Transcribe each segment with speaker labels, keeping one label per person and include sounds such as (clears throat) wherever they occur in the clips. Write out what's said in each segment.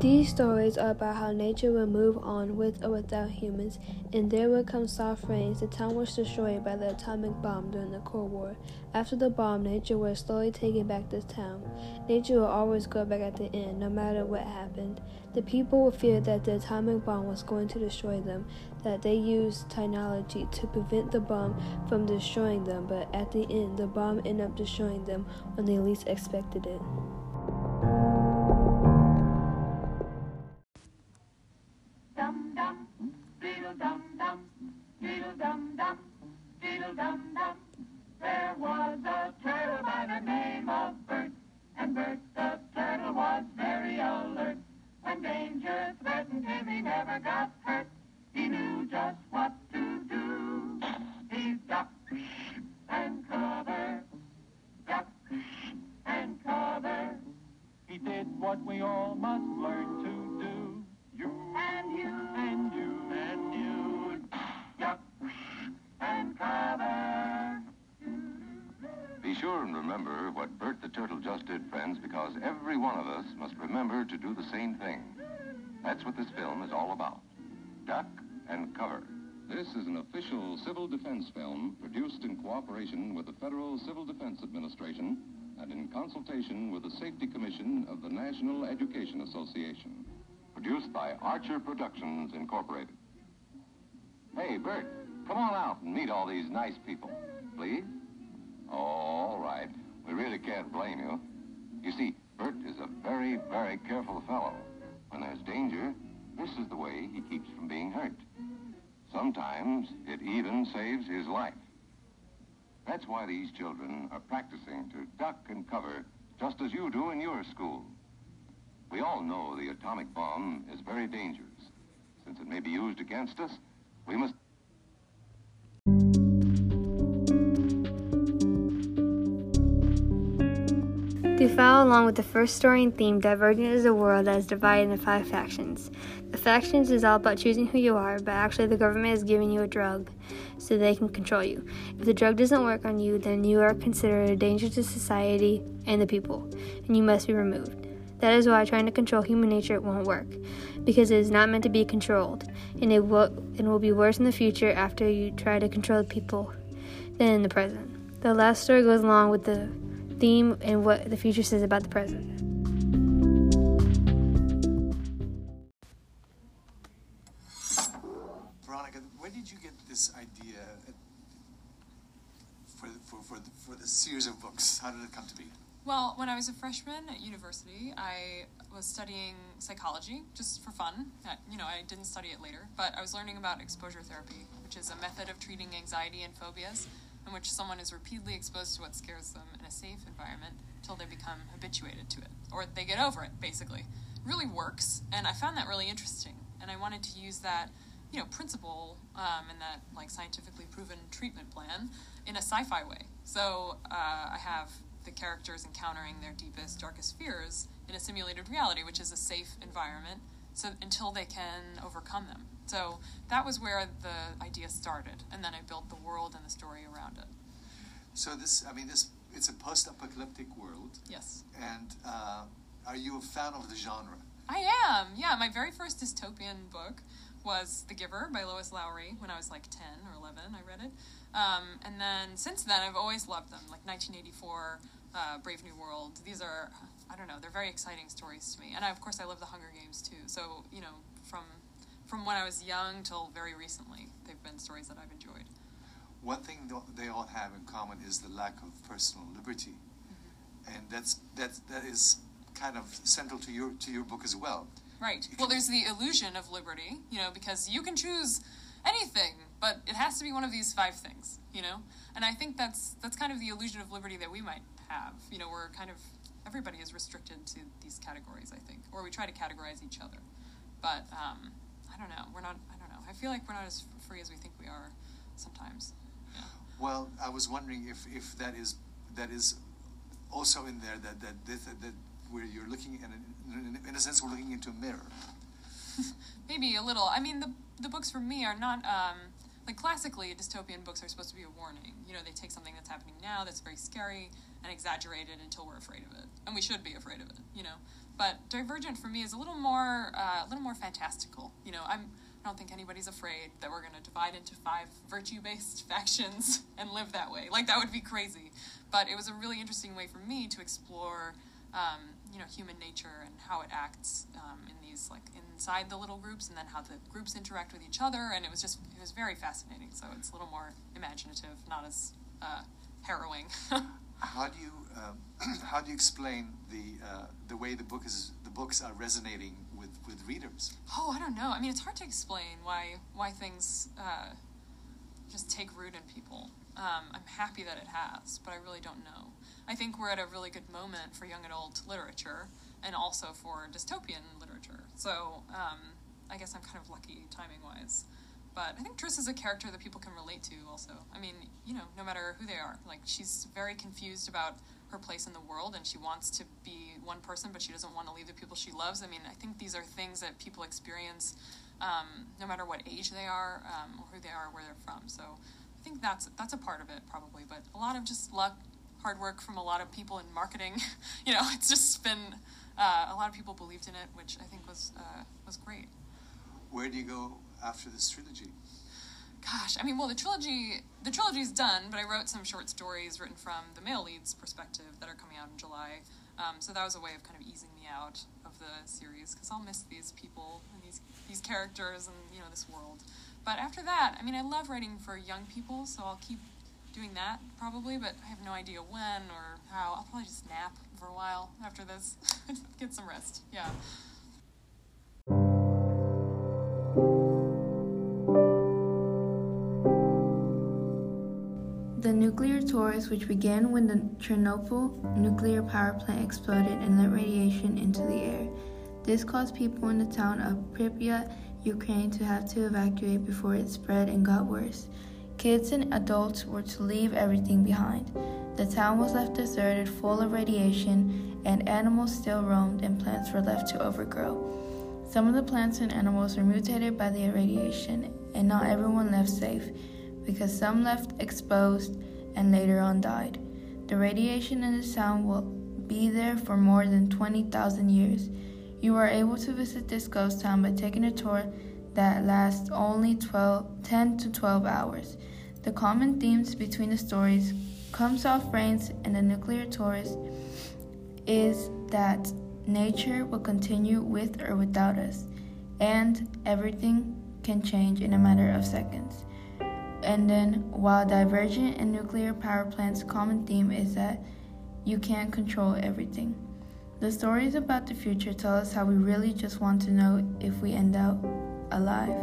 Speaker 1: These stories are about how nature will move on with or without humans, and there will come soft rains. The town was destroyed by the atomic bomb during the Cold War. After the bomb, nature was slowly taking back the town. Nature will always go back at the end, no matter what happened. The people will fear that the atomic bomb was going to destroy them, that they used technology to prevent the bomb from destroying them, but at the end, the bomb ended up destroying them when they least expected it.
Speaker 2: Sure and remember what Bert the Turtle just did, friends, because every one of us must remember to do the same thing. That's what this film is all about. Duck and cover. This is an official civil defense film produced in cooperation with the Federal Civil Defense Administration and in consultation with the Safety Commission of the National Education Association. Produced by Archer Productions, Incorporated. Hey, Bert, come on out and meet all these nice people, please. Oh, all right. We really can't blame you. You see, Bert is a very, very careful fellow. When there's danger, this is the way he keeps from being hurt. Sometimes it even saves his life. That's why these children are practicing to duck and cover just as you do in your school. We all know the atomic bomb is very dangerous. Since it may be used against us, we must...
Speaker 1: To follow along with the first story and theme, Divergent is a world that is divided into five factions. The factions is all about choosing who you are, but actually the government is giving you a drug so they can control you. If the drug doesn't work on you, then you are considered a danger to society and the people, and you must be removed. That is why trying to control human nature won't work, because it is not meant to be controlled, and it will, it will be worse in the future after you try to control the people than in the present. The last story goes along with the theme and what the future says about the present.
Speaker 3: Veronica, where did you get this idea uh, for, for, for, the, for the series of books? How did it come to be?
Speaker 4: Well, when I was a freshman at university, I was studying psychology just for fun. You know, I didn't study it later, but I was learning about exposure therapy, which is a method of treating anxiety and phobias in which someone is repeatedly exposed to what scares them in a safe environment until they become habituated to it, or they get over it, basically. It really works, and I found that really interesting, and I wanted to use that, you know, principle um, and that like scientifically proven treatment plan in a sci-fi way. So uh, I have the characters encountering their deepest, darkest fears in a simulated reality, which is a safe environment, so until they can overcome them. So that was where the idea started, and then I built the world and the story around it.
Speaker 3: So this, I mean, this it's a post-apocalyptic world.
Speaker 4: Yes.
Speaker 3: And uh, are you a fan of the genre?
Speaker 4: I am. Yeah, my very first dystopian book was The Giver by Lois Lowry when I was like 10 or 11. I read it. Um, and then since then, I've always loved them, like 1984, uh, Brave New World. These are, I don't know, they're very exciting stories to me. And I, of course, I love The Hunger Games too. So, you know, from from when I was young till very recently. They've been stories that I've enjoyed.
Speaker 3: One thing they all have in common is the lack of personal liberty, mm-hmm. and that's that's that is kind of central to your to your book as well.
Speaker 4: Right. Well, there's the illusion of liberty, you know, because you can choose anything, but it has to be one of these five things, you know. And I think that's that's kind of the illusion of liberty that we might have. You know, we're kind of everybody is restricted to these categories, I think, or we try to categorize each other. But um, don't know. We're not. I don't know. I feel like we're not as free as we think we are sometimes. Yeah.
Speaker 3: Well, I was wondering if if that is that is also in there that that that, that where you're looking in, in a sense we're looking into a mirror. (laughs)
Speaker 4: Maybe a little. I mean, the the books for me are not. Um, like classically, dystopian books are supposed to be a warning. You know, they take something that's happening now that's very scary and exaggerated until we're afraid of it, and we should be afraid of it, you know. But Divergent for me is a little more, uh, a little more fantastical. You know, I'm, I don't think anybody's afraid that we're going to divide into five virtue-based (laughs) factions and live that way. Like that would be crazy. But it was a really interesting way for me to explore, um, you know, human nature and how it acts um, in these like inside the little groups, and then how the groups interact with each other. And it was just, it was very fascinating. So it's a little more imaginative, not as uh, harrowing. (laughs)
Speaker 3: How do you um, (clears throat) how do you explain the uh, the way the book is the books are resonating with, with readers?
Speaker 4: Oh, I don't know. I mean, it's hard to explain why why things uh, just take root in people. Um, I'm happy that it has, but I really don't know. I think we're at a really good moment for young adult literature and also for dystopian literature. So um, I guess I'm kind of lucky timing wise. But I think Tris is a character that people can relate to also. I mean, you know, no matter who they are. Like, she's very confused about her place in the world and she wants to be one person, but she doesn't want to leave the people she loves. I mean, I think these are things that people experience um, no matter what age they are um, or who they are, or where they're from. So I think that's that's a part of it probably, but a lot of just luck, hard work from a lot of people in marketing. (laughs) you know, it's just been uh, a lot of people believed in it, which I think was uh, was great.
Speaker 3: Where do you go after this trilogy?
Speaker 4: Gosh, I mean, well, the trilogy the trilogy is done, but I wrote some short stories written from the male lead's perspective that are coming out in July. Um, so that was a way of kind of easing me out of the series because I'll miss these people and these these characters and you know this world. But after that, I mean, I love writing for young people, so I'll keep doing that probably. But I have no idea when or how. I'll probably just nap for a while after this, (laughs) get some rest. Yeah.
Speaker 5: The nuclear Taurus, which began when the Chernobyl nuclear power plant exploded and let radiation into the air. This caused people in the town of Pripyat, Ukraine, to have to evacuate before it spread and got worse. Kids and adults were to leave everything behind. The town was left deserted, full of radiation, and animals still roamed, and plants were left to overgrow. Some of the plants and animals were mutated by the radiation, and not everyone left safe because some left exposed and later on died. The radiation in the town will be there for more than 20,000 years. You are able to visit this ghost town by taking a tour that lasts only 12, 10 to 12 hours. The common themes between the stories, Come Soft Rains and the Nuclear Taurus, is that nature will continue with or without us, and everything can change in a matter of seconds. And then, while divergent and nuclear power plants' common theme is that you can't control everything. The stories about the future tell us how we really just want to know if we end up alive,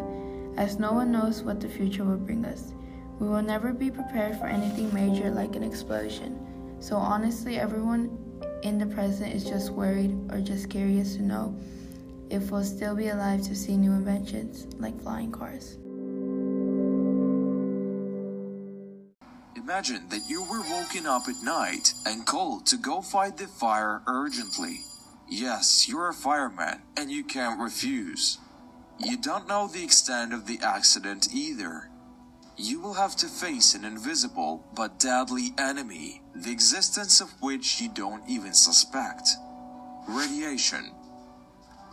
Speaker 5: as no one knows what the future will bring us. We will never be prepared for anything major like an explosion. So, honestly, everyone in the present is just worried or just curious to know if we'll still be alive to see new inventions like flying cars.
Speaker 6: Imagine that you were woken up at night and called to go fight the fire urgently. Yes, you're a fireman and you can't refuse. You don't know the extent of the accident either. You will have to face an invisible but deadly enemy, the existence of which you don't even suspect. Radiation.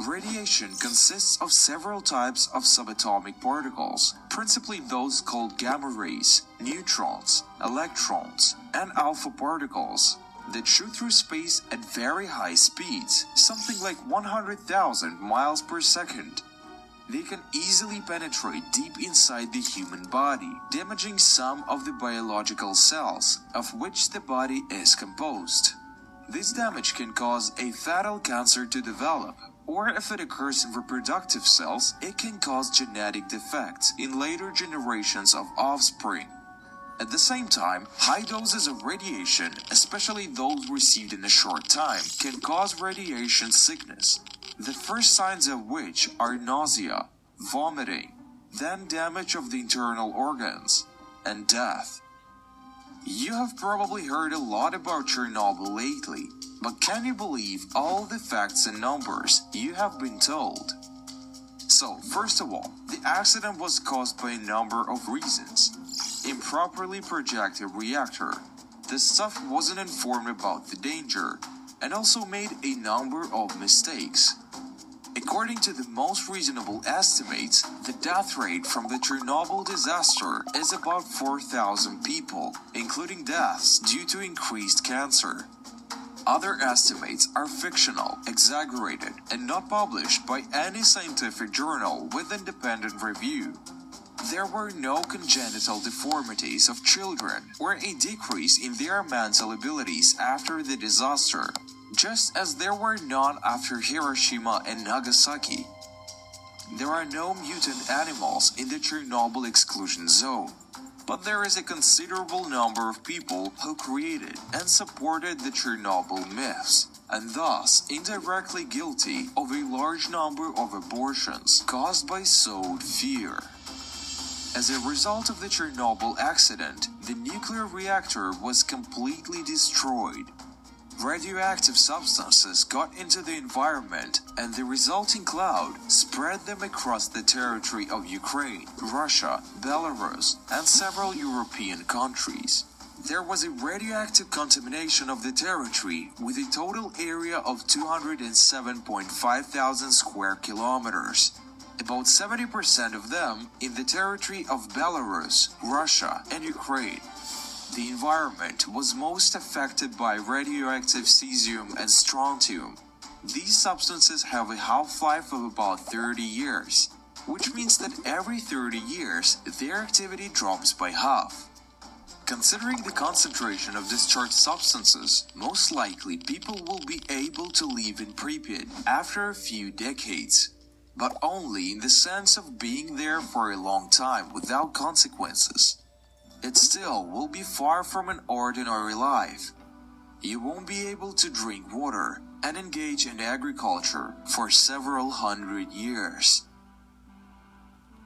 Speaker 6: Radiation consists of several types of subatomic particles, principally those called gamma rays, neutrons, electrons, and alpha particles that shoot through space at very high speeds, something like 100,000 miles per second. They can easily penetrate deep inside the human body, damaging some of the biological cells of which the body is composed. This damage can cause a fatal cancer to develop, or if it occurs in reproductive cells, it can cause genetic defects in later generations of offspring. At the same time, high doses of radiation, especially those received in a short time, can cause radiation sickness, the first signs of which are nausea, vomiting, then damage of the internal organs, and death. You have probably heard a lot about Chernobyl lately, but can you believe all the facts and numbers you have been told? So, first of all, the accident was caused by a number of reasons. Improperly projected reactor, the staff wasn't informed about the danger and also made a number of mistakes. According to the most reasonable estimates, the death rate from the Chernobyl disaster is about 4,000 people, including deaths due to increased cancer. Other estimates are fictional, exaggerated, and not published by any scientific journal with independent review. There were no congenital deformities of children or a decrease in their mental abilities after the disaster, just as there were none after Hiroshima and Nagasaki. There are no mutant animals in the Chernobyl exclusion zone, but there is a considerable number of people who created and supported the Chernobyl myths, and thus indirectly guilty of a large number of abortions caused by sowed fear. As a result of the Chernobyl accident, the nuclear reactor was completely destroyed. Radioactive substances got into the environment, and the resulting cloud spread them across the territory of Ukraine, Russia, Belarus, and several European countries. There was a radioactive contamination of the territory with a total area of 207.5 thousand square kilometers about 70% of them in the territory of Belarus, Russia, and Ukraine. The environment was most affected by radioactive cesium and strontium. These substances have a half life of about 30 years, which means that every 30 years their activity drops by half. Considering the concentration of discharged substances, most likely people will be able to live in Pripyat after a few decades but only in the sense of being there for a long time without consequences. It still will be far from an ordinary life. You won't be able to drink water and engage in agriculture for several hundred years.